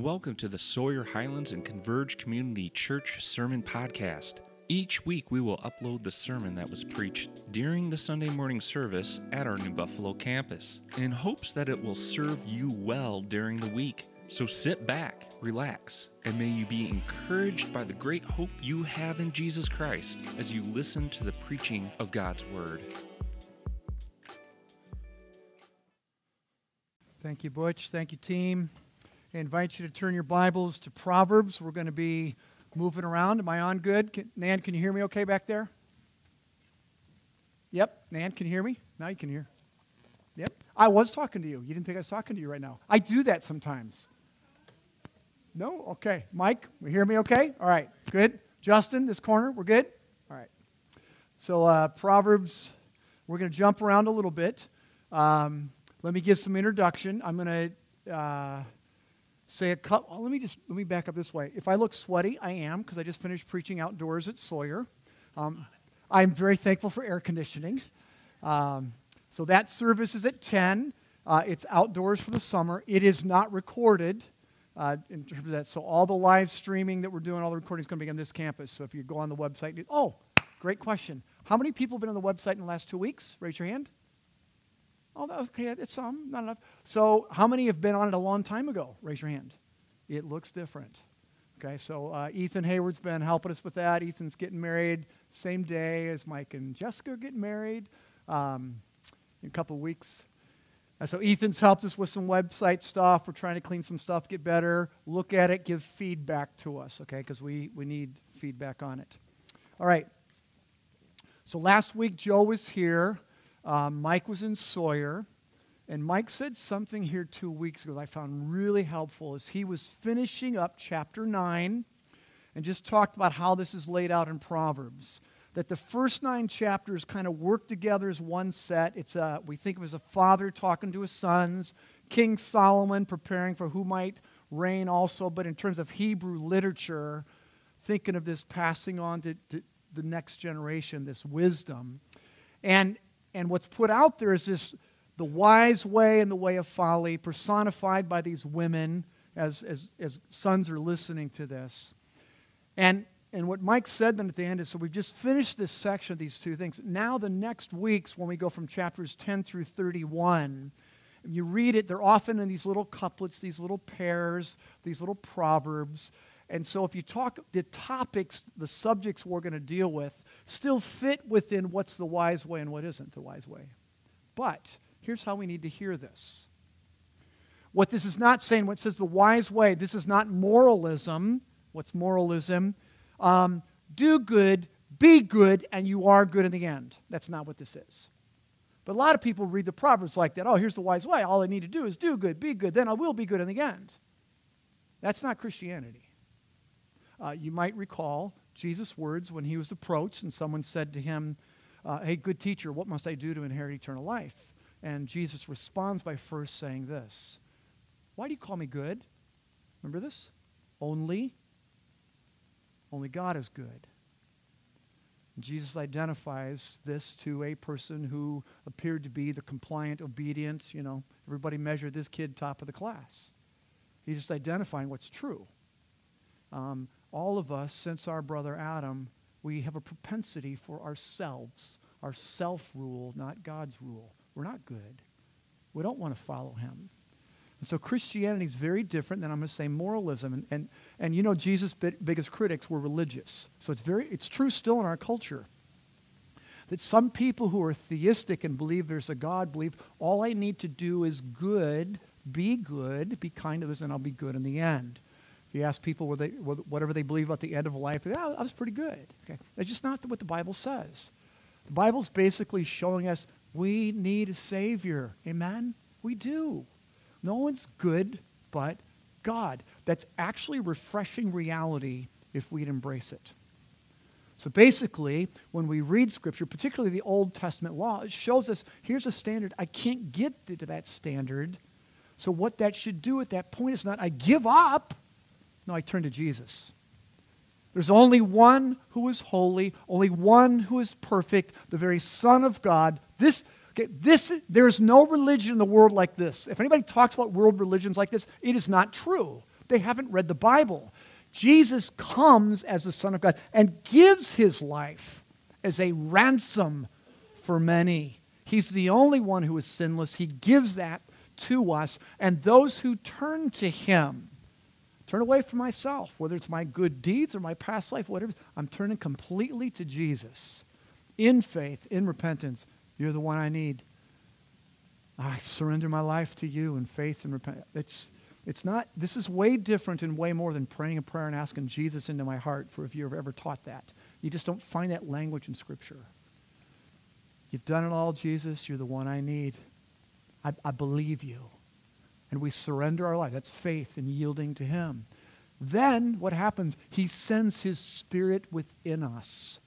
Welcome to the Sawyer Highlands and Converge Community Church Sermon Podcast. Each week we will upload the sermon that was preached during the Sunday morning service at our New Buffalo campus in hopes that it will serve you well during the week. So sit back, relax, and may you be encouraged by the great hope you have in Jesus Christ as you listen to the preaching of God's Word. Thank you, Butch. Thank you, team. I invite you to turn your Bibles to Proverbs. We're going to be moving around. Am I on good? Can, Nan, can you hear me okay back there? Yep. Nan, can you hear me? Now you can hear. Yep. I was talking to you. You didn't think I was talking to you right now. I do that sometimes. No? Okay. Mike, you hear me okay? All right. Good. Justin, this corner, we're good? All right. So, uh, Proverbs, we're going to jump around a little bit. Um, let me give some introduction. I'm going to. Uh, say a couple. Let me just let me back up this way. If I look sweaty, I am because I just finished preaching outdoors at Sawyer. Um, I'm very thankful for air conditioning. Um, so that service is at 10. Uh, it's outdoors for the summer. It is not recorded uh, in terms of that. So all the live streaming that we're doing, all the recording is going to be on this campus. So if you go on the website, oh, great question. How many people have been on the website in the last two weeks? Raise your hand. Oh, okay, it's some, not enough. So, how many have been on it a long time ago? Raise your hand. It looks different. Okay, so uh, Ethan Hayward's been helping us with that. Ethan's getting married same day as Mike and Jessica are getting married um, in a couple weeks. So Ethan's helped us with some website stuff. We're trying to clean some stuff, get better, look at it, give feedback to us, okay, because we, we need feedback on it. All right. So last week, Joe was here. Um, Mike was in Sawyer, and Mike said something here two weeks ago that I found really helpful as he was finishing up chapter 9 and just talked about how this is laid out in Proverbs. That the first nine chapters kind of work together as one set. It's a, we think of as a father talking to his sons, King Solomon preparing for who might reign also, but in terms of Hebrew literature, thinking of this passing on to, to the next generation, this wisdom. And and what's put out there is this the wise way and the way of folly, personified by these women as, as, as sons are listening to this. And, and what Mike said then at the end is so we've just finished this section of these two things. Now, the next weeks, when we go from chapters 10 through 31, you read it, they're often in these little couplets, these little pairs, these little proverbs. And so, if you talk the topics, the subjects we're going to deal with, still fit within what's the wise way and what isn't the wise way. But here's how we need to hear this. What this is not saying, what says the wise way, this is not moralism. What's moralism? Um, do good, be good, and you are good in the end. That's not what this is. But a lot of people read the Proverbs like that. Oh, here's the wise way. All I need to do is do good, be good, then I will be good in the end. That's not Christianity. Uh, you might recall Jesus' words when he was approached and someone said to him, uh, Hey, good teacher, what must I do to inherit eternal life? And Jesus responds by first saying this Why do you call me good? Remember this? Only, only God is good. Jesus identifies this to a person who appeared to be the compliant, obedient, you know, everybody measured this kid top of the class. He's just identifying what's true. Um, all of us, since our brother Adam, we have a propensity for ourselves, our self rule, not God's rule. We're not good. We don't want to follow him. And so Christianity is very different than I'm going to say moralism. And, and, and you know, Jesus' biggest critics were religious. So it's, very, it's true still in our culture that some people who are theistic and believe there's a God believe all I need to do is good, be good, be kind to others, and I'll be good in the end. If you ask people what they, whatever they believe about the end of life, yeah, I was pretty good. Okay? That's just not what the Bible says. The Bible's basically showing us we need a Savior. Amen? We do. No one's good but God. That's actually refreshing reality if we'd embrace it. So basically, when we read Scripture, particularly the Old Testament law, it shows us here's a standard. I can't get to that standard. So, what that should do at that point is not I give up no, I turn to Jesus. There's only one who is holy, only one who is perfect, the very Son of God. This, okay, this, there is no religion in the world like this. If anybody talks about world religions like this, it is not true. they haven't read the Bible. Jesus comes as the Son of God and gives his life as a ransom for many. He's the only one who is sinless. He gives that to us. And those who turn to him, turn away from myself, whether it's my good deeds or my past life, whatever, I'm turning completely to Jesus in faith, in repentance. You're the one I need. I surrender my life to you in faith and repentance. It's, it's not, this is way different and way more than praying a prayer and asking Jesus into my heart for if you've ever taught that. You just don't find that language in Scripture. You've done it all, Jesus. You're the one I need. I, I believe you. And we surrender our life. That's faith and yielding to Him. Then what happens? He sends His Spirit within us.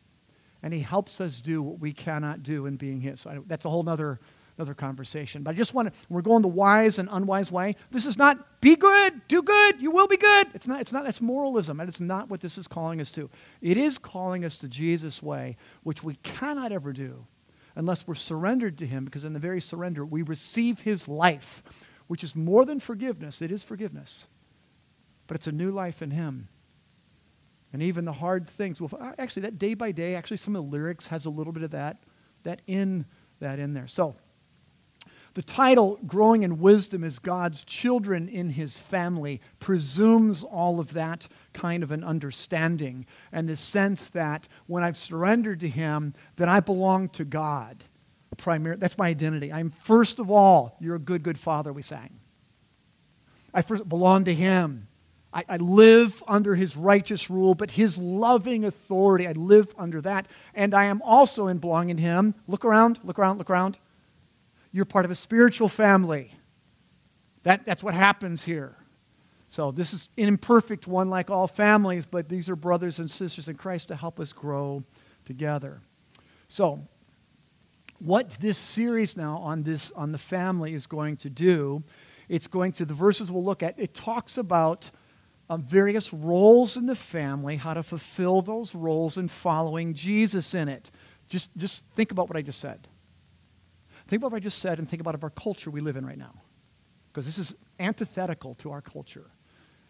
And He helps us do what we cannot do in being His. So I, that's a whole other another conversation. But I just want to, we're going the wise and unwise way. This is not be good, do good, you will be good. It's not, it's not, that's moralism, and it's not what this is calling us to. It is calling us to Jesus' way, which we cannot ever do unless we're surrendered to Him, because in the very surrender, we receive His life, which is more than forgiveness. It is forgiveness, but it's a new life in Him. And even the hard things, well, actually, that day by day, actually, some of the lyrics has a little bit of that, that in that in there. So, the title, Growing in Wisdom, is God's children in his family, presumes all of that kind of an understanding and the sense that when I've surrendered to him, that I belong to God. Primary, that's my identity. I'm first of all, you're a good, good father, we sang. I first belong to him. I, I, live under his righteous rule, but his loving authority, I live under that. And I am also in belonging to him. Look around, look around, look around. You're part of a spiritual family. That, that's what happens here. So this is an imperfect one like all families, but these are brothers and sisters in Christ to help us grow together. So what this series now on this on the family is going to do, it's going to the verses we'll look at, it talks about um, various roles in the family, how to fulfill those roles in following Jesus in it. Just, just think about what I just said. Think about what I just said and think about our culture we live in right now. Because this is antithetical to our culture.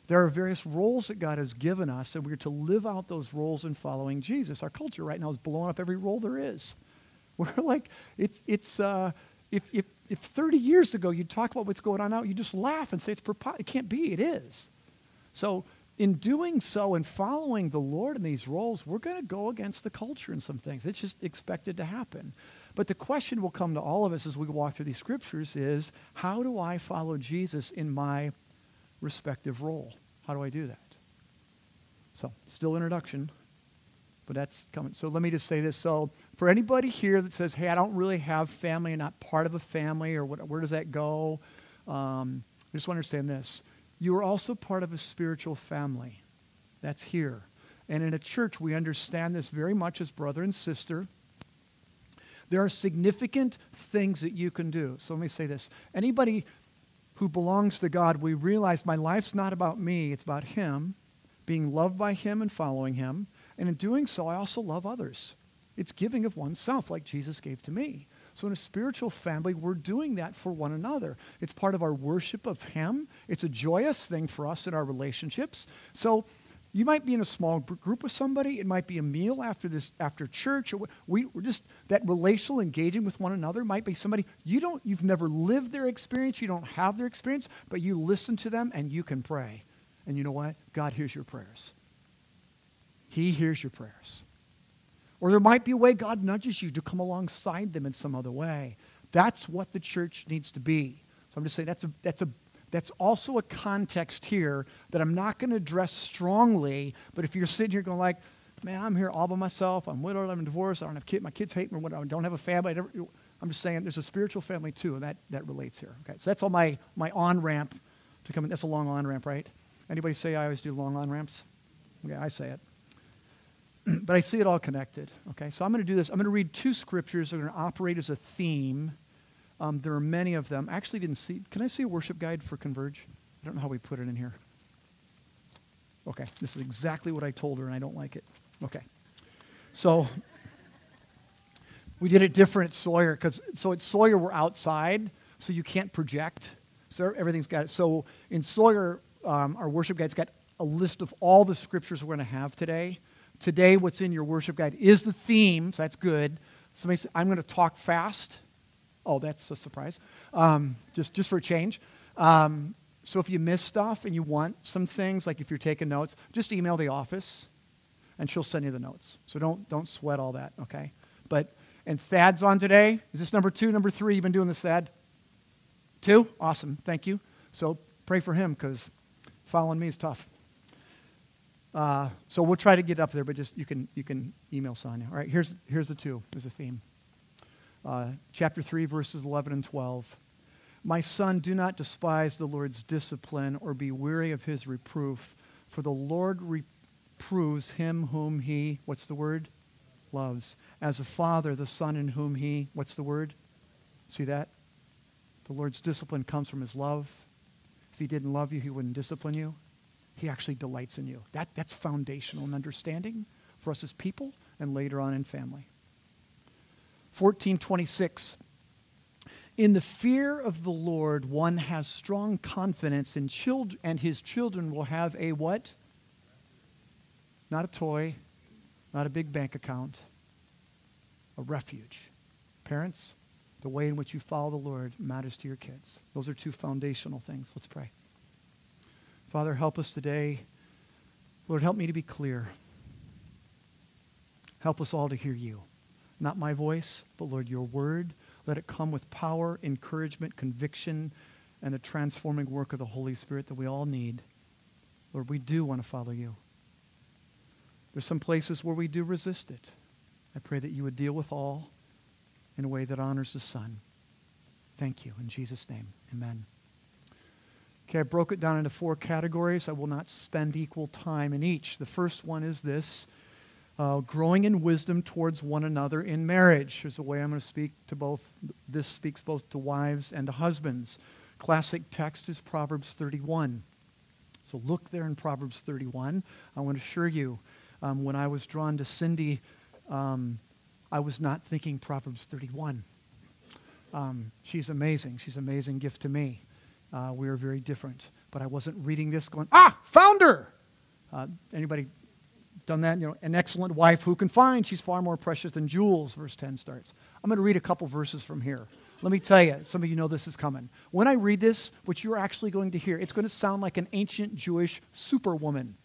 There are various roles that God has given us, and we're to live out those roles in following Jesus. Our culture right now is blowing up every role there is. We're like, it's, it's uh, if, if, if 30 years ago you'd talk about what's going on now, you just laugh and say it's it can't be, it is. So in doing so and following the Lord in these roles, we're going to go against the culture in some things. It's just expected to happen. But the question will come to all of us as we walk through these scriptures is how do I follow Jesus in my respective role? How do I do that? So, still introduction, but that's coming. So, let me just say this. So, for anybody here that says, hey, I don't really have family, I'm not part of a family, or what, where does that go? Um, I just want to understand this. You are also part of a spiritual family. That's here. And in a church, we understand this very much as brother and sister. There are significant things that you can do. So let me say this. Anybody who belongs to God, we realize my life's not about me, it's about Him, being loved by Him and following Him. And in doing so, I also love others. It's giving of oneself like Jesus gave to me. So, in a spiritual family, we're doing that for one another. It's part of our worship of Him. It's a joyous thing for us in our relationships. So, you might be in a small group with somebody. It might be a meal after this, after church. Or we, we're just that relational engaging with one another might be somebody you don't, you've never lived their experience. You don't have their experience, but you listen to them and you can pray. And you know what? God hears your prayers. He hears your prayers. Or there might be a way God nudges you to come alongside them in some other way. That's what the church needs to be. So I'm just saying that's a, that's a that's also a context here that I'm not going to address strongly, but if you're sitting here going like, man, I'm here all by myself, I'm widowed, I'm divorced, I don't have kids, my kids hate me, I don't have a family, I am just saying there's a spiritual family too, and that, that relates here. Okay, so that's all my, my on-ramp to come in. That's a long on-ramp, right? Anybody say I always do long on-ramps? Okay, I say it. but I see it all connected. Okay, so I'm going to do this. I'm going to read two scriptures that are going to operate as a theme um, there are many of them. I actually didn't see. Can I see a worship guide for Converge? I don't know how we put it in here. Okay, this is exactly what I told her, and I don't like it. Okay. So we did it different at Sawyer because so at Sawyer we're outside, so you can't project. So everything's got it. So in Sawyer, um, our worship guide's got a list of all the scriptures we're going to have today. Today, what's in your worship guide is the theme, so that's good. Somebody said, I'm going to talk fast. Oh, that's a surprise. Um, just, just for a change. Um, so if you miss stuff and you want some things, like if you're taking notes, just email the office and she'll send you the notes. So don't, don't sweat all that, okay? But, and Thad's on today. Is this number two, number three? You've been doing this, Thad? Two? Awesome. Thank you. So pray for him because following me is tough. Uh, so we'll try to get up there, but just you can, you can email Sonia. All right, here's, here's the two. There's a theme. Uh, chapter 3, verses 11 and 12. My son, do not despise the Lord's discipline or be weary of his reproof, for the Lord reproves him whom he, what's the word? Loves. As a father, the son in whom he, what's the word? See that? The Lord's discipline comes from his love. If he didn't love you, he wouldn't discipline you. He actually delights in you. That, that's foundational in understanding for us as people and later on in family. 1426. In the fear of the Lord, one has strong confidence, in child- and his children will have a what? Not a toy, not a big bank account, a refuge. Parents, the way in which you follow the Lord matters to your kids. Those are two foundational things. Let's pray. Father, help us today. Lord, help me to be clear. Help us all to hear you. Not my voice, but Lord, your word. Let it come with power, encouragement, conviction, and the transforming work of the Holy Spirit that we all need. Lord, we do want to follow you. There's some places where we do resist it. I pray that you would deal with all in a way that honors the Son. Thank you. In Jesus' name, amen. Okay, I broke it down into four categories. I will not spend equal time in each. The first one is this uh, growing in wisdom towards one another in marriage. There's a way I'm going to speak to both. This speaks both to wives and to husbands. Classic text is Proverbs 31. So look there in Proverbs 31. I want to assure you, um, when I was drawn to Cindy, um, I was not thinking Proverbs 31. Um, she's amazing. She's an amazing gift to me. Uh, we are very different. But I wasn't reading this going, ah, founder! Uh, anybody done that? You know, an excellent wife who can find, she's far more precious than jewels, verse 10 starts. I'm going to read a couple verses from here. Let me tell you, some of you know this is coming. When I read this, what you're actually going to hear, it's going to sound like an ancient Jewish superwoman.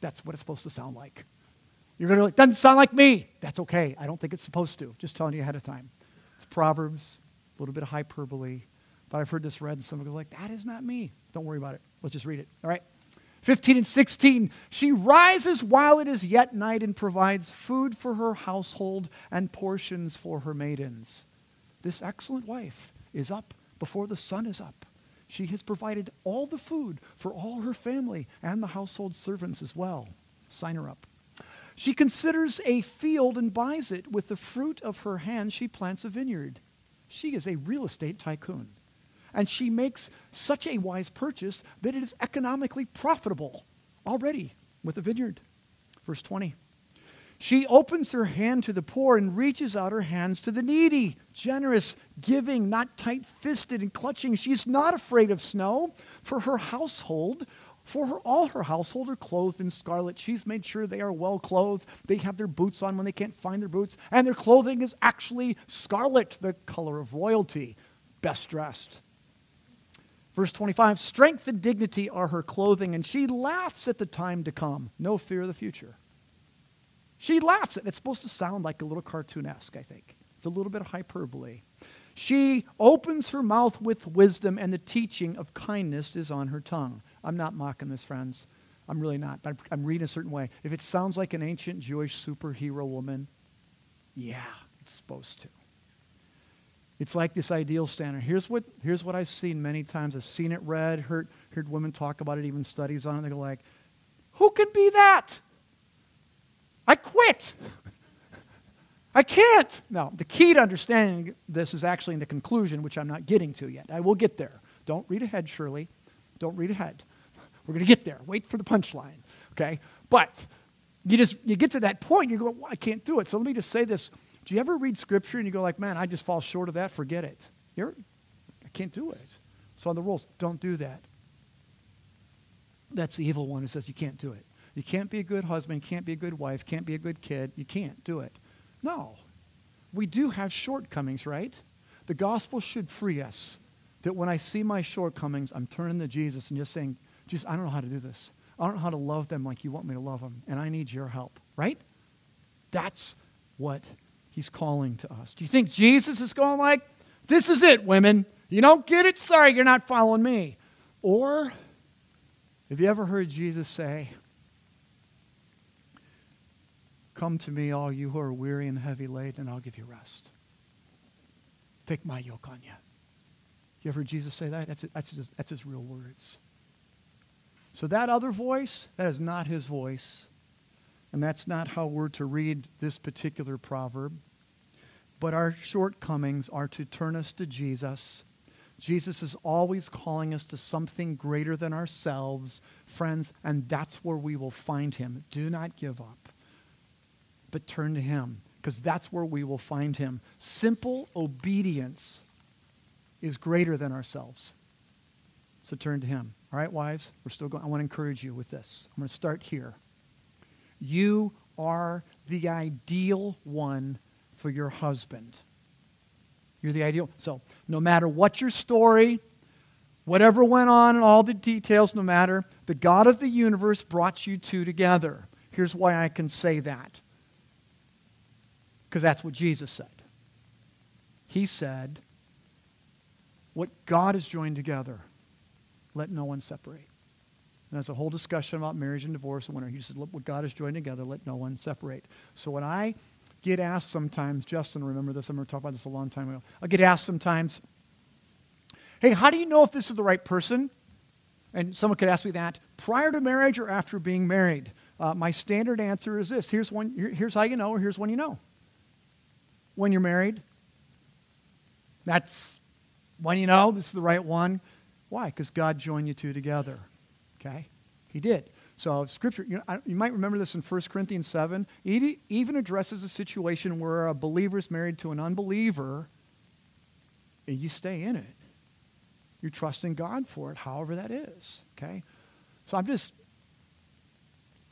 That's what it's supposed to sound like. You're going to like, doesn't sound like me. That's okay. I don't think it's supposed to. Just telling you ahead of time. It's Proverbs, a little bit of hyperbole. But I've heard this read, and someone goes like, that is not me. Don't worry about it. Let's just read it. All right. 15 and 16. She rises while it is yet night and provides food for her household and portions for her maidens. This excellent wife is up before the sun is up. She has provided all the food for all her family and the household servants as well. Sign her up. She considers a field and buys it. With the fruit of her hand, she plants a vineyard. She is a real estate tycoon and she makes such a wise purchase that it is economically profitable already with a vineyard. Verse 20. She opens her hand to the poor and reaches out her hands to the needy, generous, giving, not tight fisted and clutching. She is not afraid of snow for her household. For her, all her household are clothed in scarlet. She's made sure they are well clothed. They have their boots on when they can't find their boots. And their clothing is actually scarlet, the color of royalty, best dressed. Verse 25 Strength and dignity are her clothing, and she laughs at the time to come. No fear of the future. She laughs. At It's supposed to sound like a little cartoonesque, I think. It's a little bit of hyperbole. She opens her mouth with wisdom, and the teaching of kindness is on her tongue. I'm not mocking this, friends. I'm really not. But I'm reading a certain way. If it sounds like an ancient Jewish superhero woman, yeah, it's supposed to. It's like this ideal standard. Here's what, here's what I've seen many times. I've seen it read, heard, heard women talk about it, even studies on it. They go like, who can be that? I quit. I can't. Now, the key to understanding this is actually in the conclusion, which I'm not getting to yet. I will get there. Don't read ahead, Shirley. Don't read ahead. We're going to get there. Wait for the punchline. Okay? But you just you get to that point, you go, well, I can't do it. So let me just say this do you ever read scripture and you go like, man, I just fall short of that, forget it. You're, I can't do it. So on the rules, don't do that. That's the evil one who says you can't do it. You can't be a good husband, can't be a good wife, can't be a good kid. You can't do it. No. We do have shortcomings, right? The gospel should free us. That when I see my shortcomings, I'm turning to Jesus and just saying, Jesus, I don't know how to do this. I don't know how to love them like you want me to love them, and I need your help, right? That's what he's calling to us. Do you think Jesus is going like, this is it, women? You don't get it? Sorry, you're not following me. Or have you ever heard Jesus say, Come to me, all you who are weary and heavy laden, and I'll give you rest. Take my yoke on you. You ever heard Jesus say that? That's, that's, his, that's his real words. So that other voice, that is not his voice. And that's not how we're to read this particular proverb. But our shortcomings are to turn us to Jesus. Jesus is always calling us to something greater than ourselves, friends, and that's where we will find him. Do not give up, but turn to him, because that's where we will find him. Simple obedience is greater than ourselves. So turn to him. All right, wives, we're still going. I want to encourage you with this. I'm going to start here. You are the ideal one for your husband. You're the ideal. So, no matter what your story, whatever went on and all the details, no matter, the God of the universe brought you two together. Here's why I can say that. Because that's what Jesus said. He said, What God has joined together, let no one separate. And there's a whole discussion about marriage and divorce. And when he said, Look, what God has joined together, let no one separate. So when I get asked sometimes, Justin, remember this, I'm going to talk about this a long time ago. I get asked sometimes, Hey, how do you know if this is the right person? And someone could ask me that prior to marriage or after being married. Uh, my standard answer is this here's, one, here's how you know, or here's when you know. When you're married, that's when you know this is the right one. Why? Because God joined you two together. Okay? He did. So, Scripture, you, know, you might remember this in 1 Corinthians 7. It even addresses a situation where a believer is married to an unbeliever, and you stay in it. You're trusting God for it, however that is. Okay? So, I'm just,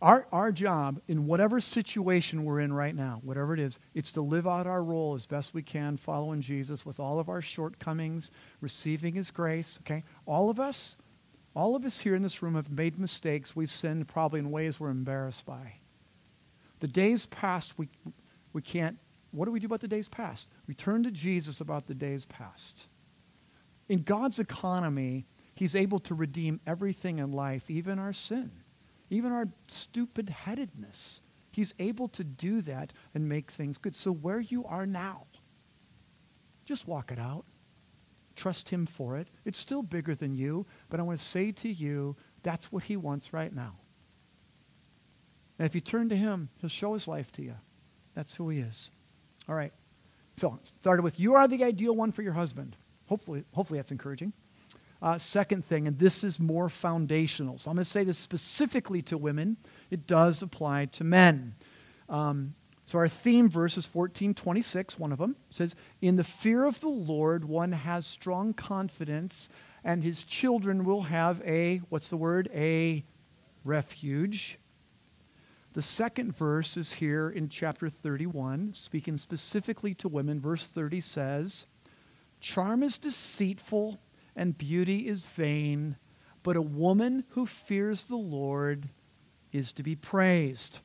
our, our job in whatever situation we're in right now, whatever it is, it's to live out our role as best we can, following Jesus with all of our shortcomings, receiving his grace. Okay? All of us all of us here in this room have made mistakes. We've sinned probably in ways we're embarrassed by. The days past, we, we can't. What do we do about the days past? We turn to Jesus about the days past. In God's economy, He's able to redeem everything in life, even our sin, even our stupid headedness. He's able to do that and make things good. So, where you are now, just walk it out. Trust Him for it. It's still bigger than you, but I want to say to you, that's what He wants right now. And if you turn to Him, He'll show His life to you. That's who He is. All right. So, started with you are the ideal one for your husband. Hopefully, hopefully that's encouraging. Uh, second thing, and this is more foundational. So I'm going to say this specifically to women. It does apply to men. Um, so our theme verse is 1426, one of them. Says, In the fear of the Lord, one has strong confidence, and his children will have a, what's the word? A refuge. The second verse is here in chapter 31, speaking specifically to women. Verse 30 says, Charm is deceitful and beauty is vain, but a woman who fears the Lord is to be praised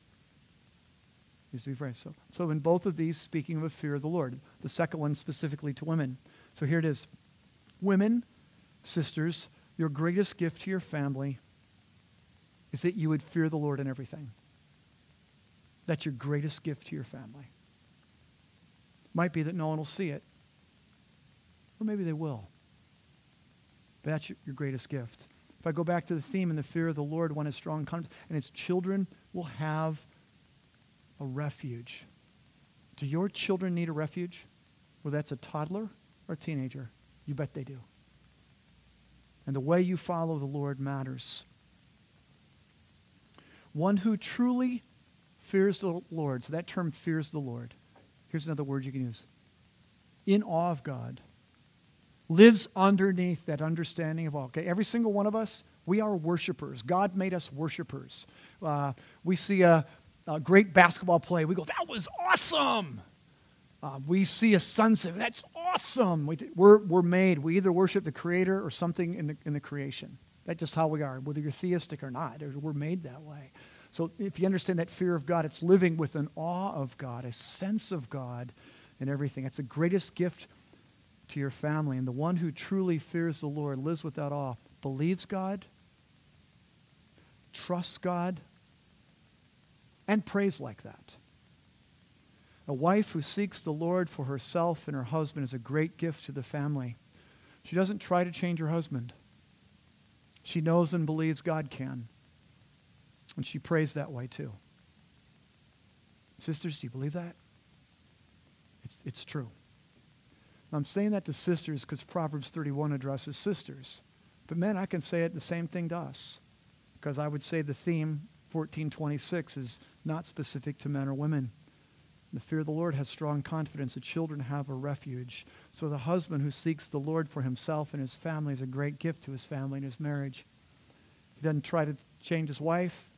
is to be praised. So, so in both of these, speaking of a fear of the Lord. The second one specifically to women. So here it is. Women, sisters, your greatest gift to your family is that you would fear the Lord in everything. That's your greatest gift to your family. Might be that no one will see it, or maybe they will. But that's your, greatest gift. If I go back to the theme in the fear of the Lord, one is strong confidence, and its children will have a refuge. Do your children need a refuge? Whether that's a toddler or a teenager, you bet they do. And the way you follow the Lord matters. One who truly fears the Lord, so that term fears the Lord. Here's another word you can use in awe of God, lives underneath that understanding of all. Okay, every single one of us, We are worshipers. God made us worshipers. Uh, we see a, a, great basketball play. We go, that was awesome. Uh, we see a sunset. That's awesome. We, we're, we're made. We either worship the Creator or something in the, in the creation. That's just how we are, whether you're theistic or not. We're made that way. So if you understand that fear of God, it's living with an awe of God, a sense of God in everything. It's the greatest gift to your family. And the one who truly fears the Lord lives without awe, believes God, trusts God, and prays like that. A wife who seeks the Lord for herself and her husband is a great gift to the family. She doesn't try to change her husband. She knows and believes God can. And she prays that way too. Sisters, do you believe that? It's, it's true. I'm saying that to sisters because Proverbs 31 addresses sisters. But men, I can say it the same thing to us. Because I would say the theme, 1426, is not specific to men or women. The fear of the Lord has strong confidence. The children have a refuge. So the husband who seeks the Lord for himself and his family is a great gift to his family and his marriage. He doesn't try to change his wife.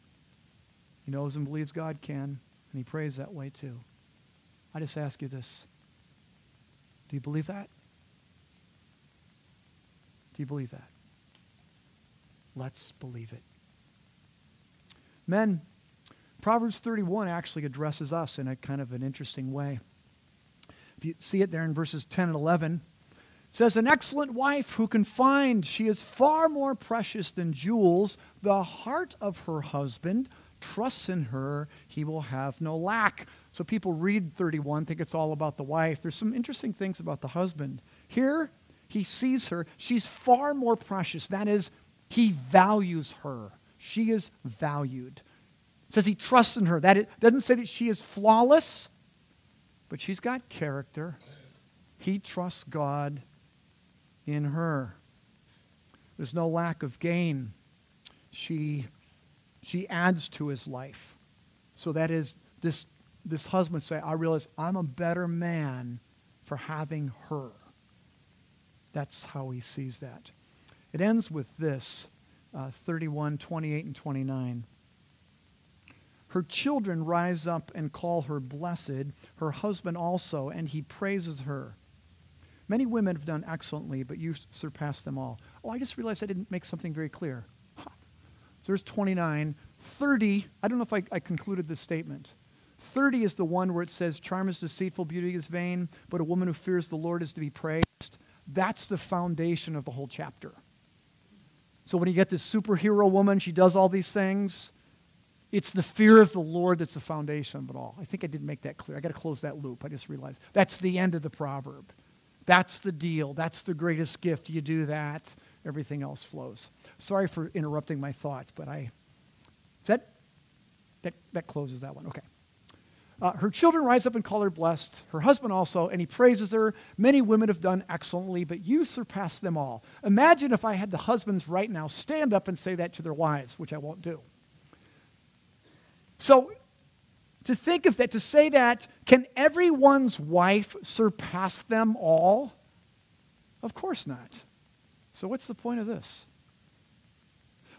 He knows and believes God can, and he prays that way too. I just ask you this. Do you believe that? Do you believe that? Let's believe it. Men, Proverbs 31 actually addresses us in a kind of an interesting way. If you see it there in verses 10 and 11, it says, An excellent wife who can find, she is far more precious than jewels. The heart of her husband trusts in her, he will have no lack. So people read 31, think it's all about the wife. There's some interesting things about the husband. Here, he sees her. She's far more precious. That is, he values her. She is valued. Says he trusts in her. That it doesn't say that she is flawless, but she's got character. He trusts God in her. There's no lack of gain. She, she adds to his life. So that is this this husband say, I realize I'm a better man for having her. That's how he sees that. It ends with this uh, 31, 28, and 29. Her children rise up and call her blessed, her husband also, and he praises her. Many women have done excellently, but you surpass them all. Oh, I just realized I didn't make something very clear. Huh. So there's 29. 30, I don't know if I, I concluded this statement. 30 is the one where it says, Charm is deceitful, beauty is vain, but a woman who fears the Lord is to be praised. That's the foundation of the whole chapter. So when you get this superhero woman, she does all these things. It's the fear of the Lord that's the foundation of it all. I think I did make that clear. I got to close that loop. I just realized that's the end of the proverb. That's the deal. That's the greatest gift. You do that, everything else flows. Sorry for interrupting my thoughts, but I. Is that, that, that closes that one. Okay. Uh, her children rise up and call her blessed, her husband also, and he praises her. Many women have done excellently, but you surpass them all. Imagine if I had the husbands right now stand up and say that to their wives, which I won't do. So, to think of that, to say that, can everyone's wife surpass them all? Of course not. So, what's the point of this?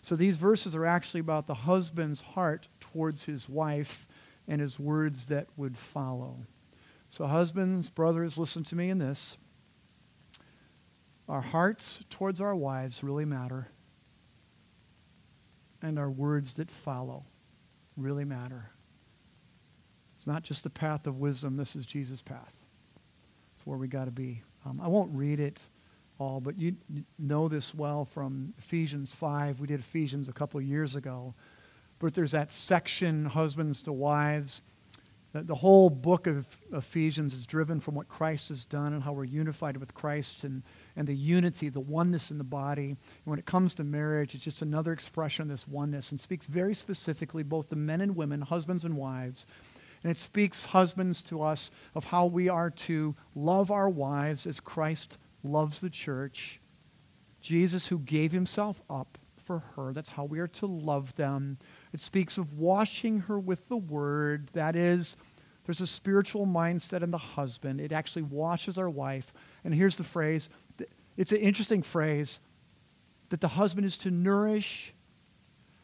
So, these verses are actually about the husband's heart towards his wife and his words that would follow. So, husbands, brothers, listen to me in this. Our hearts towards our wives really matter, and our words that follow really matter. It's not just the path of wisdom, this is Jesus' path. It's where we got to be. Um, I won't read it all, but you know this well from Ephesians 5. We did Ephesians a couple years ago but there's that section, husbands to wives. The, the whole book of Ephesians is driven from what Christ has done and how we're unified with Christ and, and the unity, the oneness in the body. And when it comes to marriage, it's just another expression of this oneness and speaks very specifically both to men and women, husbands and wives. And it speaks, husbands, to us of how we are to love our wives as Christ loves the church. Jesus, who gave himself up for her, that's how we are to love them. It speaks of washing her with the word. That is, there's a spiritual mindset in the husband. It actually washes our wife. And here's the phrase it's an interesting phrase. that the husband is to nourish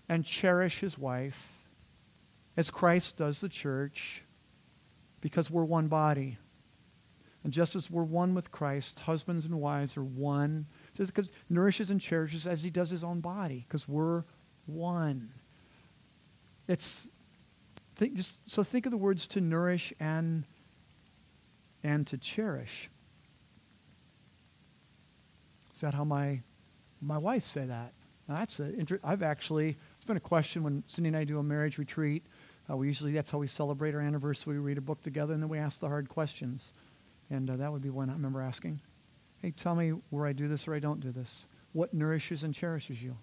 and cherish his wife as Christ does the church because we're one body. And just as we're one with Christ, husbands and wives are one. Just because nourishes and cherishes as he does his own body, because we're one. It's think just so think of the words to nourish and and to cherish. Is that how my my wife say that? Now that's I've actually it's been a question when Cindy and I do a marriage retreat. Uh, we usually that's how we celebrate our anniversary. We read a book together and then we ask the hard questions. And uh, that would be one I remember asking. Hey, tell me where I do this or I don't do this. What nourishes and cherishes you?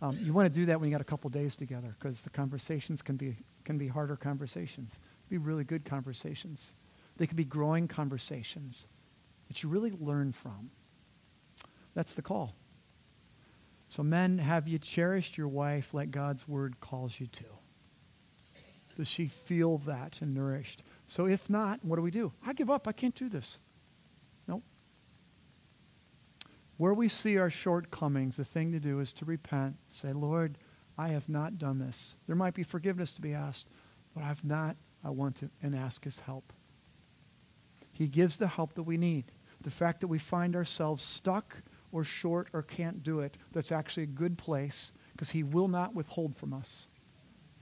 Um, you want to do that when you got a couple days together because the conversations can be can be harder conversations. Be really good conversations. They can be growing conversations that you really learn from. That's the call. So, men, have you cherished your wife like God's word calls you to? Does she feel that and nourished? So, if not, what do we do? I give up. I can't do this. Nope. Where we see our shortcomings, the thing to do is to repent. Say, Lord, I have not done this. There might be forgiveness to be asked, but I've not. I want to, and ask his help. He gives the help that we need. The fact that we find ourselves stuck or short or can't do it, that's actually a good place because he will not withhold from us.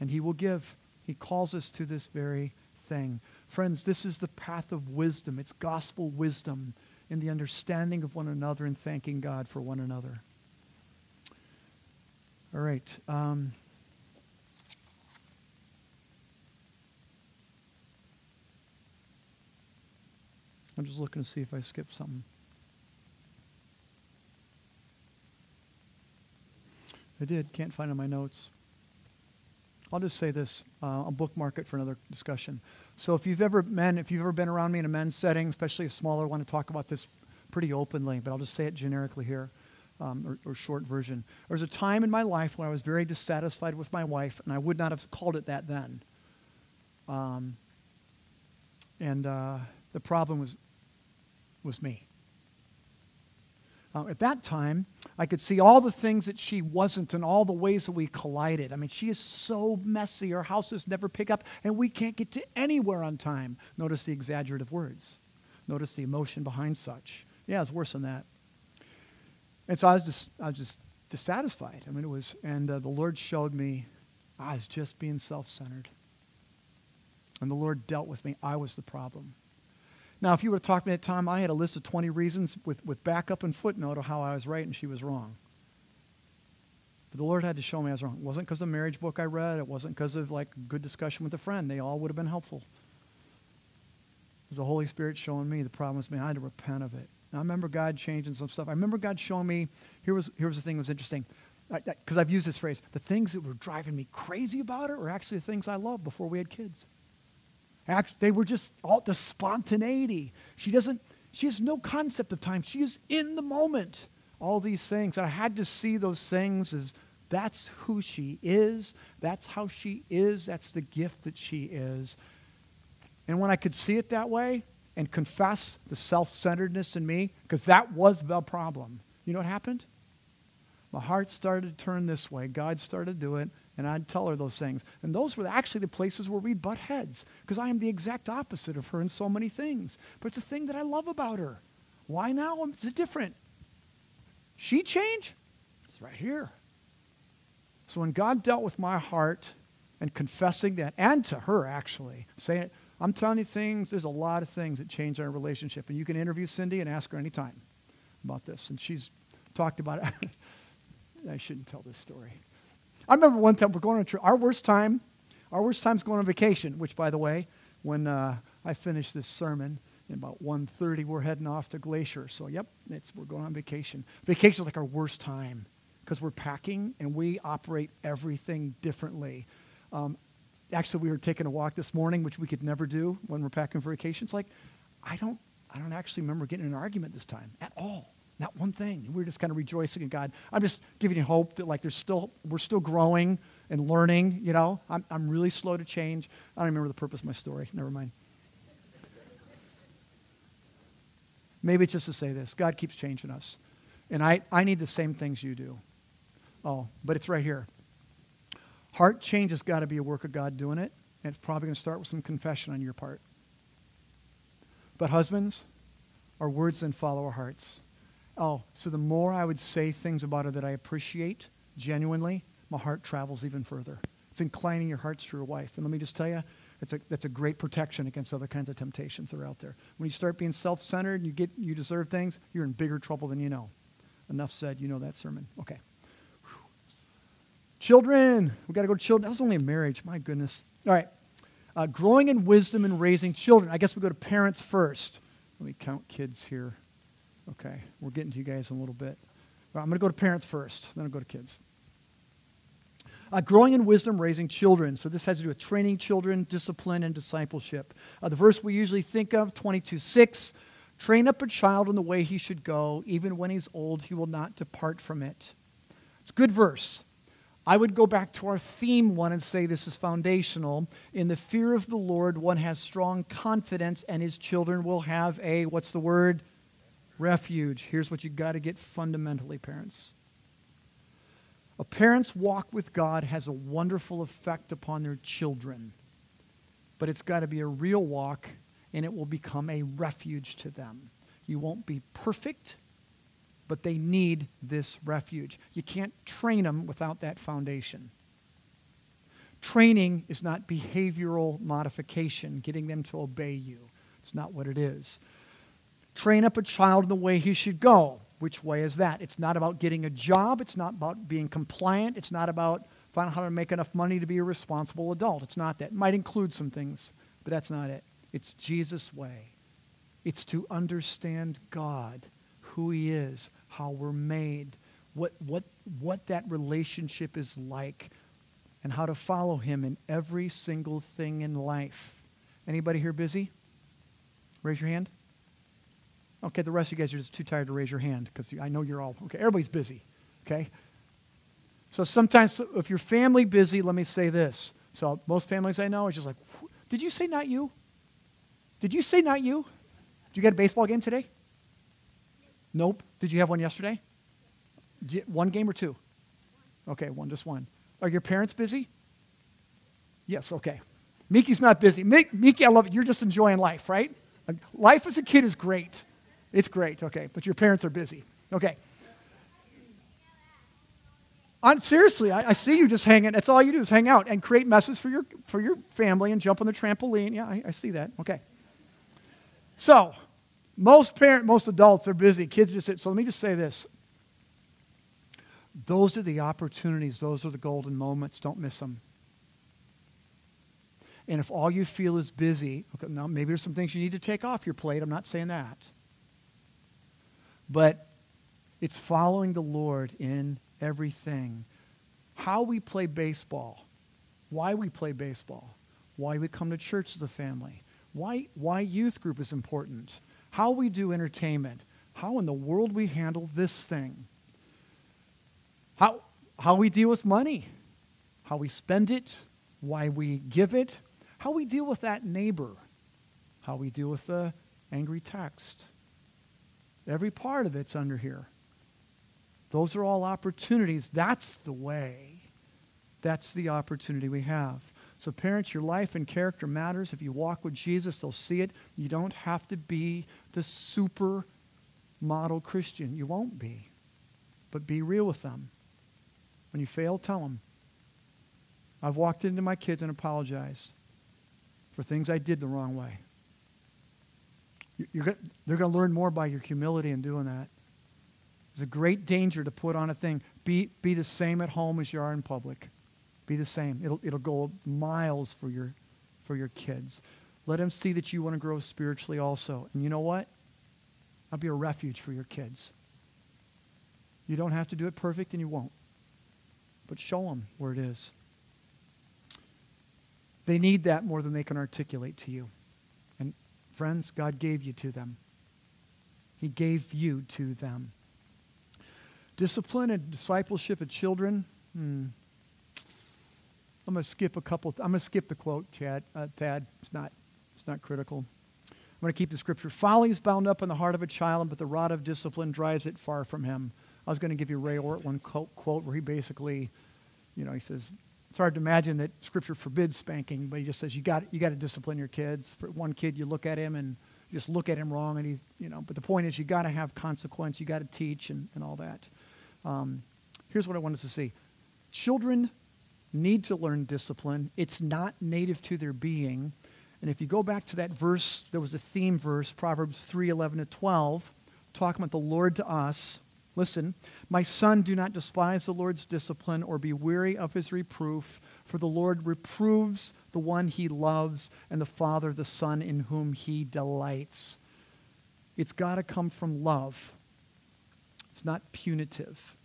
And he will give. He calls us to this very thing. Friends, this is the path of wisdom. It's gospel wisdom in the understanding of one another and thanking God for one another. All right. Um, I'm just looking to see if I skipped something. I did. Can't find it in my notes. I'll just say this. Uh, I'll bookmark it for another discussion. So if you've ever, men, if you've ever been around me in a men's setting, especially a smaller, one, to talk about this pretty openly, but I'll just say it generically here, um, or, or short version. There was a time in my life when I was very dissatisfied with my wife, and I would not have called it that then. Um, and uh, the problem was was me. Uh, at that time, I could see all the things that she wasn't and all the ways that we collided. I mean, she is so messy. Her houses never pick up, and we can't get to anywhere on time. Notice the exaggerative words. Notice the emotion behind such. Yeah, it's worse than that. And so I was just, I was just dissatisfied. I mean, it was, and uh, the Lord showed me I was just being self centered. And the Lord dealt with me. I was the problem. Now, if you would have talked to me at the time, I had a list of 20 reasons with, with backup and footnote of how I was right and she was wrong. But the Lord had to show me I was wrong. It wasn't because of the marriage book I read. It wasn't because of like good discussion with a friend. They all would have been helpful. It was the Holy Spirit showing me the problem was me. I had to repent of it. And I remember God changing some stuff. I remember God showing me, here was, here was the thing that was interesting. Because I've used this phrase, the things that were driving me crazy about her were actually the things I loved before we had kids. They were just all the spontaneity. She doesn't, she has no concept of time. She is in the moment. All these things. I had to see those things as that's who she is. That's how she is. That's the gift that she is. And when I could see it that way and confess the self centeredness in me, because that was the problem, you know what happened? My heart started to turn this way. God started to do it. And I'd tell her those things. And those were actually the places where we butt heads, because I am the exact opposite of her in so many things. But it's a thing that I love about her. Why now? It's different. She changed? It's right here. So when God dealt with my heart and confessing that, and to her actually, saying, I'm telling you things, there's a lot of things that change our relationship. And you can interview Cindy and ask her anytime about this. And she's talked about it. I shouldn't tell this story. I remember one time we're going on a trip. Our worst time, our worst time's going on vacation. Which, by the way, when uh, I finish this sermon in about 1.30, we're heading off to Glacier. So, yep, it's, we're going on vacation. Vacation is like our worst time because we're packing and we operate everything differently. Um, actually, we were taking a walk this morning, which we could never do when we're packing for vacation. It's like, I don't, I don't actually remember getting an argument this time at all. Not one thing. We're just kind of rejoicing in God. I'm just giving you hope that like there's still we're still growing and learning, you know. I'm I'm really slow to change. I don't remember the purpose of my story. Never mind. Maybe it's just to say this. God keeps changing us. And I, I need the same things you do. Oh, but it's right here. Heart change has got to be a work of God doing it, and it's probably going to start with some confession on your part. But husbands, our words then follow our hearts. Oh, so the more I would say things about her that I appreciate genuinely, my heart travels even further. It's inclining your hearts to your wife. And let me just tell you, it's a, that's a great protection against other kinds of temptations that are out there. When you start being self-centered and you get you deserve things, you're in bigger trouble than you know. Enough said. You know that sermon. Okay. Whew. Children. we got to go to children. That was only a marriage. My goodness. All right. Uh, growing in wisdom and raising children. I guess we go to parents first. Let me count kids here. Okay. We're getting to you guys in a little bit. I'm going to go to parents first, then I'll go to kids. Uh, growing in wisdom, raising children. So this has to do with training children, discipline, and discipleship. Uh, the verse we usually think of, 22 6, train up a child in the way he should go. Even when he's old, he will not depart from it. It's a good verse. I would go back to our theme one and say this is foundational. In the fear of the Lord, one has strong confidence, and his children will have a, what's the word? Refuge. Here's what you got to get fundamentally, parents. A parent's walk with God has a wonderful effect upon their children, but it's got to be a real walk and it will become a refuge to them. You won't be perfect, but they need this refuge. You can't train them without that foundation. Training is not behavioral modification, getting them to obey you. It's not what it is. Train up a child in the way he should go. Which way is that? It's not about getting a job. It's not about being compliant. It's not about finding out how to make enough money to be a responsible adult. It's not that. It might include some things, but that's not it. It's Jesus' way. It's to understand God, who He is, how we're made, what, what, what that relationship is like, and how to follow Him in every single thing in life. Anybody here busy? Raise your hand. Okay, the rest of you guys are just too tired to raise your hand because I know you're all, okay, everybody's busy, okay? So sometimes if your family busy, let me say this. So most families I know are just like, did you say not you? Did you say not you? Did you get a baseball game today? Nope. Did you have one yesterday? One game or two? Okay, one, just one. Are your parents busy? Yes, okay. Miki's not busy. Miki, I love it. You're just enjoying life, right? Life as a kid is great. It's great, okay, but your parents are busy. Okay. On, seriously, I, I, see you just hanging. That's all you do is hang out and create messes for your, for your family and jump on the trampoline. Yeah, I, I see that. Okay. So, most parent, most adults are busy. Kids just sit. So let me just say this. Those are the opportunities. Those are the golden moments. Don't miss them. And if all you feel is busy, okay, now maybe there's some things you need to take off your plate. I'm not saying that. But it's following the Lord in everything. How we play baseball, why we play baseball, why we come to church as a family, why, why youth group is important, how we do entertainment, how in the world we handle this thing, how, how we deal with money, how we spend it, why we give it, how we deal with that neighbor, how we deal with the angry text Every part of it's under here. Those are all opportunities. That's the way. That's the opportunity we have. So, parents, your life and character matters. If you walk with Jesus, they'll see it. You don't have to be the super model Christian. You won't be. But be real with them. When you fail, tell them. I've walked into my kids and apologized for things I did the wrong way. You're, they're going to learn more by your humility in doing that. There's a great danger to put on a thing. Be, be the same at home as you are in public. Be the same. It'll, it'll go miles for your, for your kids. Let them see that you want to grow spiritually also. And you know what? I'll be a refuge for your kids. You don't have to do it perfect, and you won't. But show them where it is. They need that more than they can articulate to you. Friends, God gave you to them. He gave you to them. Discipline and discipleship of children. Hmm. I'm going to skip a couple. I'm going to skip the quote, Chad. Uh, Thad. It's not. It's not critical. I'm going to keep the scripture. Folly is bound up in the heart of a child, but the rod of discipline drives it far from him. I was going to give you Ray Ortlund quote, quote where he basically, you know, he says, it's hard to imagine that scripture forbids spanking, but he just says you got you got to discipline your kids. For one kid, you look at him and you just look at him wrong, and he's you know. But the point is, you got to have consequence. You got to teach and, and all that. Um, here's what I want us to see: children need to learn discipline. It's not native to their being. And if you go back to that verse, there was a theme verse, Proverbs 3 11 to 12, talking about the Lord to us. Listen, my son, do not despise the Lord's discipline or be weary of his reproof, for the Lord reproves the one he loves and the father the son in whom he delights. It's got to come from love. It's not punitive.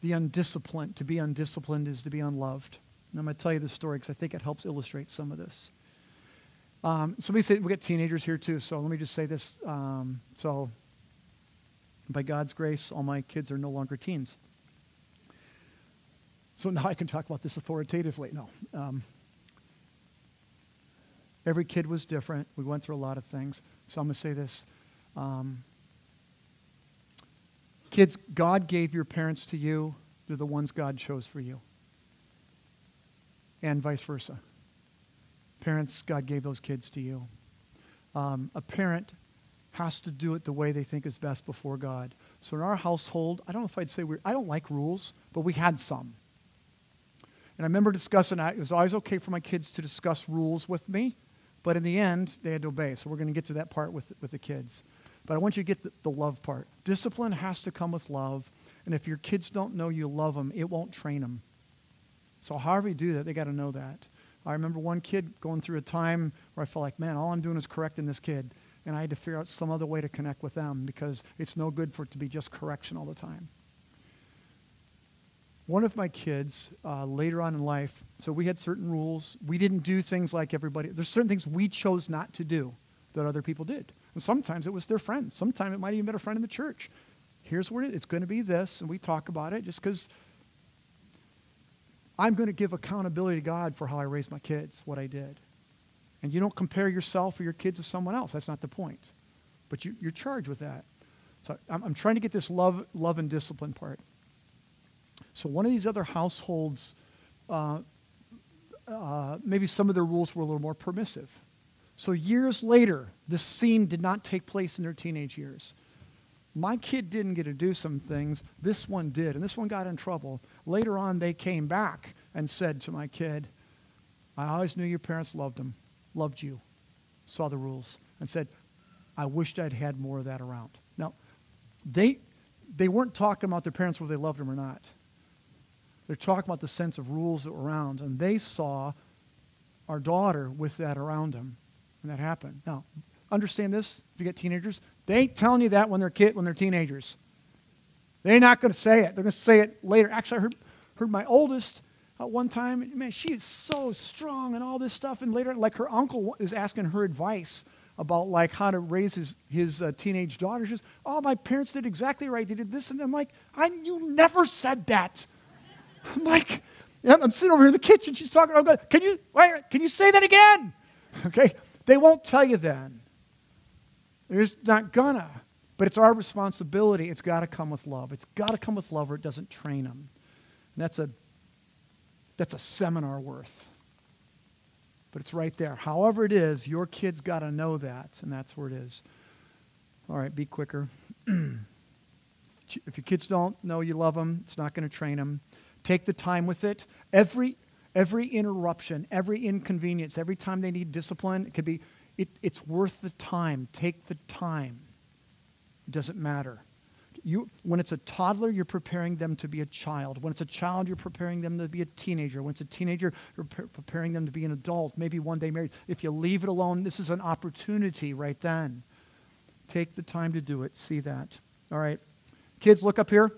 The undisciplined, to be undisciplined is to be unloved. And I'm going to tell you this story because I think it helps illustrate some of this. Um, somebody said we got teenagers here too, so let me just say this. Um, so by God's grace, all my kids are no longer teens. So now I can talk about this authoritatively. No. Um, every kid was different. We went through a lot of things. So I'm going to say this. Um, kids, God gave your parents to you. They're the ones God chose for you. And vice versa. Parents, God gave those kids to you. Um, a parent has to do it the way they think is best before God. So in our household, I don't know if I'd say we I don't like rules, but we had some. And I remember discussing, it was always okay for my kids to discuss rules with me, but in the end, they had to obey. So we're going to get to that part with, with the kids. But I want you to get the, the love part. Discipline has to come with love. And if your kids don't know you love them, it won't train them. So however you do that, they got to know that. I remember one kid going through a time where I felt like, man, all I'm doing is correcting this kid and I had to figure out some other way to connect with them because it's no good for it to be just correction all the time. One of my kids, uh, later on in life, so we had certain rules. We didn't do things like everybody. There's certain things we chose not to do that other people did. And sometimes it was their friends. Sometimes it might even be a friend in the church. Here's where it's going to be this, and we talk about it just because I'm going to give accountability to God for how I raised my kids, what I did. And you don't compare yourself or your kids to someone else. That's not the point. But you, are charged with that. So I'm, I'm, trying to get this love, love and discipline part. So one of these other households, uh, uh, maybe some of their rules were a little more permissive. So years later, this scene did not take place in their teenage years. My kid didn't get to do some things. This one did, and this one got in trouble. Later on, they came back and said to my kid, I always knew your parents loved him loved you, saw the rules, and said, I wished I'd had more of that around. Now, they, they weren't talking about their parents whether they loved them or not. They're talking about the sense of rules that were around, and they saw our daughter with that around them, and that happened. Now, understand this, if you get teenagers, they ain't telling you that when they're kid, when they're teenagers. They're not going to say it. They're going to say it later. Actually, I heard, heard my oldest uh, one time, man, she is so strong and all this stuff. And later, like her uncle is asking her advice about like how to raise his, his uh, teenage daughter. She says, oh, my parents did exactly right. They did this. And I'm like, I, you never said that. I'm like, I'm sitting over here in the kitchen. She's talking. I'm going, can you, can you say that again? Okay. They won't tell you then. They're just not gonna. But it's our responsibility. It's got to come with love. It's got to come with love or it doesn't train them. And that's a that's a seminar worth. But it's right there. However, it is, your kid's got to know that, and that's where it is. All right, be quicker. if your kids don't know you love them, it's not going to train them. Take the time with it. Every, every interruption, every inconvenience, every time they need discipline, it could be, it, it's worth the time. Take the time. It doesn't matter you, when it's a toddler, you're preparing them to be a child. When it's a child, you're preparing them to be a teenager. When it's a teenager, you're pre- preparing them to be an adult, maybe one day married. If you leave it alone, this is an opportunity right then. Take the time to do it. See that. All right. Kids, look up here.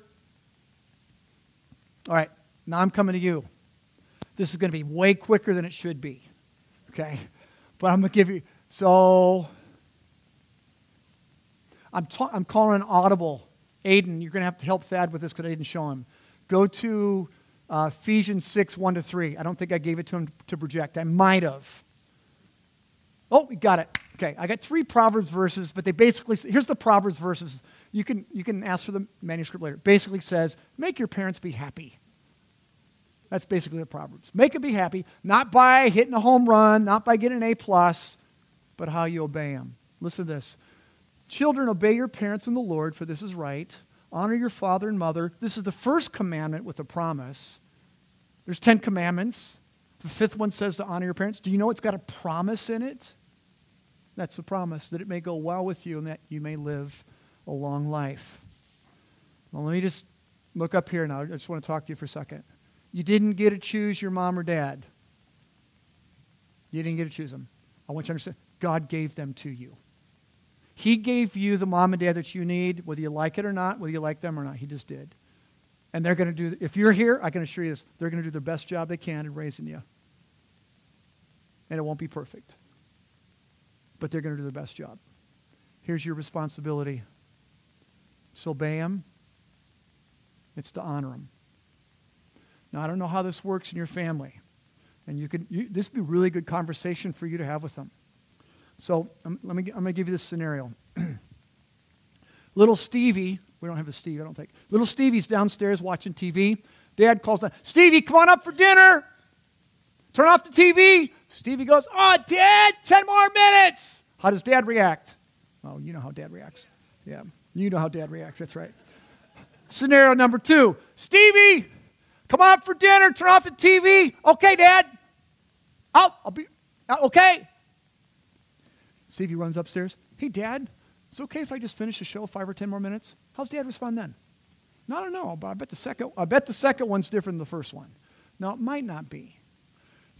All right. Now I'm coming to you. This is going to be way quicker than it should be. Okay? But I'm going to give you. So I'm, ta- I'm calling an audible Aiden, you're going to have to help Thad with this because I didn't show him. Go to uh, Ephesians 6, 1 to 3. I don't think I gave it to him to project. I might have. Oh, we got it. Okay, I got three Proverbs verses, but they basically, here's the Proverbs verses. You can, you can ask for the manuscript later. Basically says, make your parents be happy. That's basically the Proverbs. Make them be happy, not by hitting a home run, not by getting an A plus, but how you obey them. Listen to this. Children, obey your parents in the Lord, for this is right. Honor your father and mother. This is the first commandment with a promise. There's Ten Commandments. The fifth one says to honor your parents. Do you know it's got a promise in it? That's the promise, that it may go well with you and that you may live a long life. Well, let me just look up here now. I just want to talk to you for a second. You didn't get to choose your mom or dad. You didn't get to choose them. I want you to understand God gave them to you. He gave you the mom and dad that you need, whether you like it or not, whether you like them or not. He just did. And they're going to do, if you're here, I can assure you this, they're going to do the best job they can in raising you. And it won't be perfect. But they're going to do the best job. Here's your responsibility. So obey them. It's to honor them. Now, I don't know how this works in your family. And you can, you, this would be a really good conversation for you to have with them. So um, let me, I'm going to give you this scenario. Little Stevie, we don't have a Steve, I don't think. Little Stevie's downstairs watching TV. Dad calls down, Stevie, come on up for dinner. Turn off the TV. Stevie goes, Oh, Dad, 10 more minutes. How does Dad react? Oh, you know how Dad reacts. Yeah, you know how Dad reacts. That's right. Scenario number two Stevie, come on up for dinner. Turn off the TV. Okay, Dad. I'll, I'll be, uh, okay. Stevie runs upstairs. Hey, Dad, it's okay if I just finish the show five or ten more minutes? How's Dad respond then? No, don't know, but I bet the second, I bet the second one's different than the first one. Now, it might not be.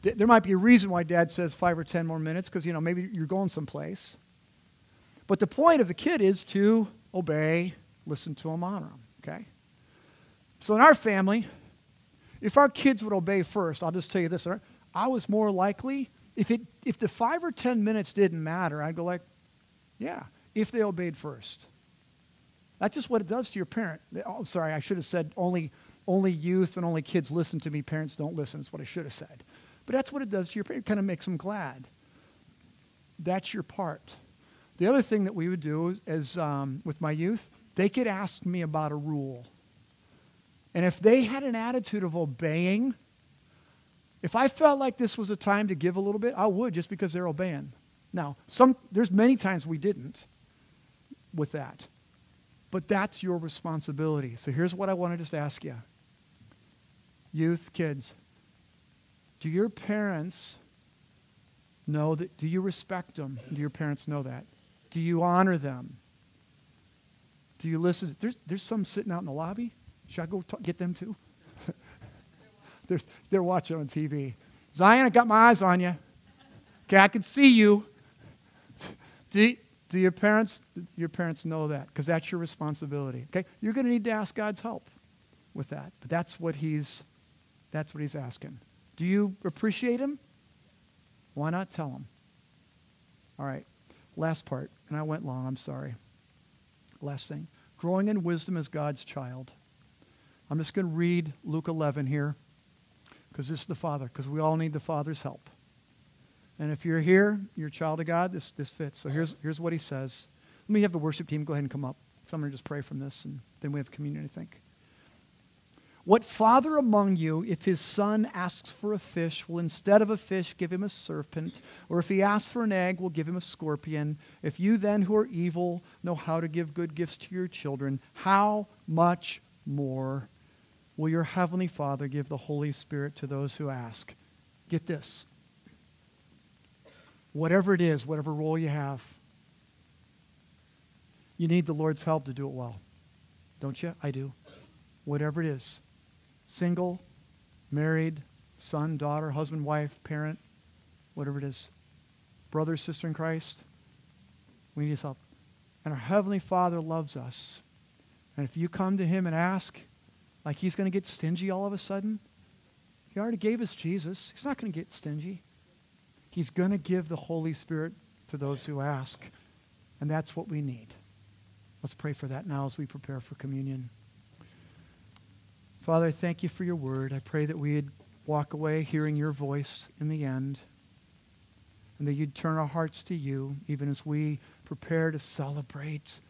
There might be a reason why Dad says five or ten more minutes, because, you know, maybe you're going someplace. But the point of the kid is to obey, listen to him, honor him, okay? So in our family, if our kids would obey first, I'll just tell you this, I was more likely if, it, if the five or ten minutes didn't matter, I'd go like, yeah, if they obeyed first. That's just what it does to your parent. Oh, sorry, I should have said only, only youth and only kids listen to me. Parents don't listen. That's what I should have said. But that's what it does to your parent. It kind of makes them glad. That's your part. The other thing that we would do is, um, with my youth, they could ask me about a rule. And if they had an attitude of obeying, if I felt like this was a time to give a little bit, I would just because they're obeying. Now, some, there's many times we didn't with that. But that's your responsibility. So here's what I want to just ask you. Youth, kids, do your parents know that? Do you respect them? Do your parents know that? Do you honor them? Do you listen? There's, there's some sitting out in the lobby. Should I go get them too? They're, they're watching on TV. Zion, I got my eyes on you. Okay, I can see you. Do, do your parents your parents know that? Because that's your responsibility. Okay? You're going to need to ask God's help with that. But that's what he's that's what he's asking. Do you appreciate him? Why not tell him? All right. Last part, and I went long, I'm sorry. Last thing. Growing in wisdom as God's child. I'm just going to read Luke 11 here because this is the Father, because we all need the Father's help. And if you're here, you're a child of God, this, this fits. So here's, here's what he says. Let me have the worship team go ahead and come up. So I'm going to just pray from this, and then we have communion, I think. What father among you, if his son asks for a fish, will instead of a fish give him a serpent? Or if he asks for an egg, will give him a scorpion? If you then, who are evil, know how to give good gifts to your children, how much more will your heavenly Father give the Holy Spirit to those who ask? Get this. Whatever it is, whatever role you have, you need the Lord's help to do it well. Don't you? I do. Whatever it is single, married, son, daughter, husband, wife, parent, whatever it is, brother, sister in Christ, we need his help. And our Heavenly Father loves us. And if you come to him and ask, like he's going to get stingy all of a sudden, he already gave us Jesus. He's not going to get stingy. He's going to give the Holy Spirit to those who ask. And that's what we need. Let's pray for that now as we prepare for communion. Father, thank you for your word. I pray that we'd walk away hearing your voice in the end. and that you'd turn our hearts to you, even as we prepare to celebrate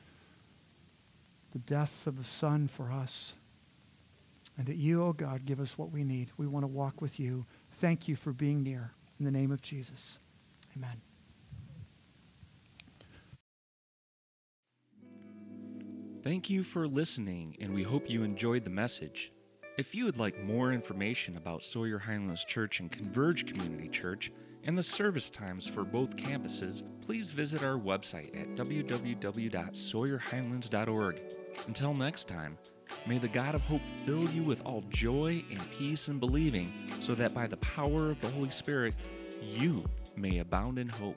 the death of the Son for us. And that you, oh God, give us what we need. We want to walk with you. Thank you for being near. In the name of Jesus. Amen. Thank you for listening, and we hope you enjoyed the message. If you would like more information about Sawyer Highlands Church and Converge Community Church and the service times for both campuses, please visit our website at www.sawyerhighlands.org. Until next time, may the God of hope fill you with all joy and peace in believing, so that by the power of the Holy Spirit, you may abound in hope.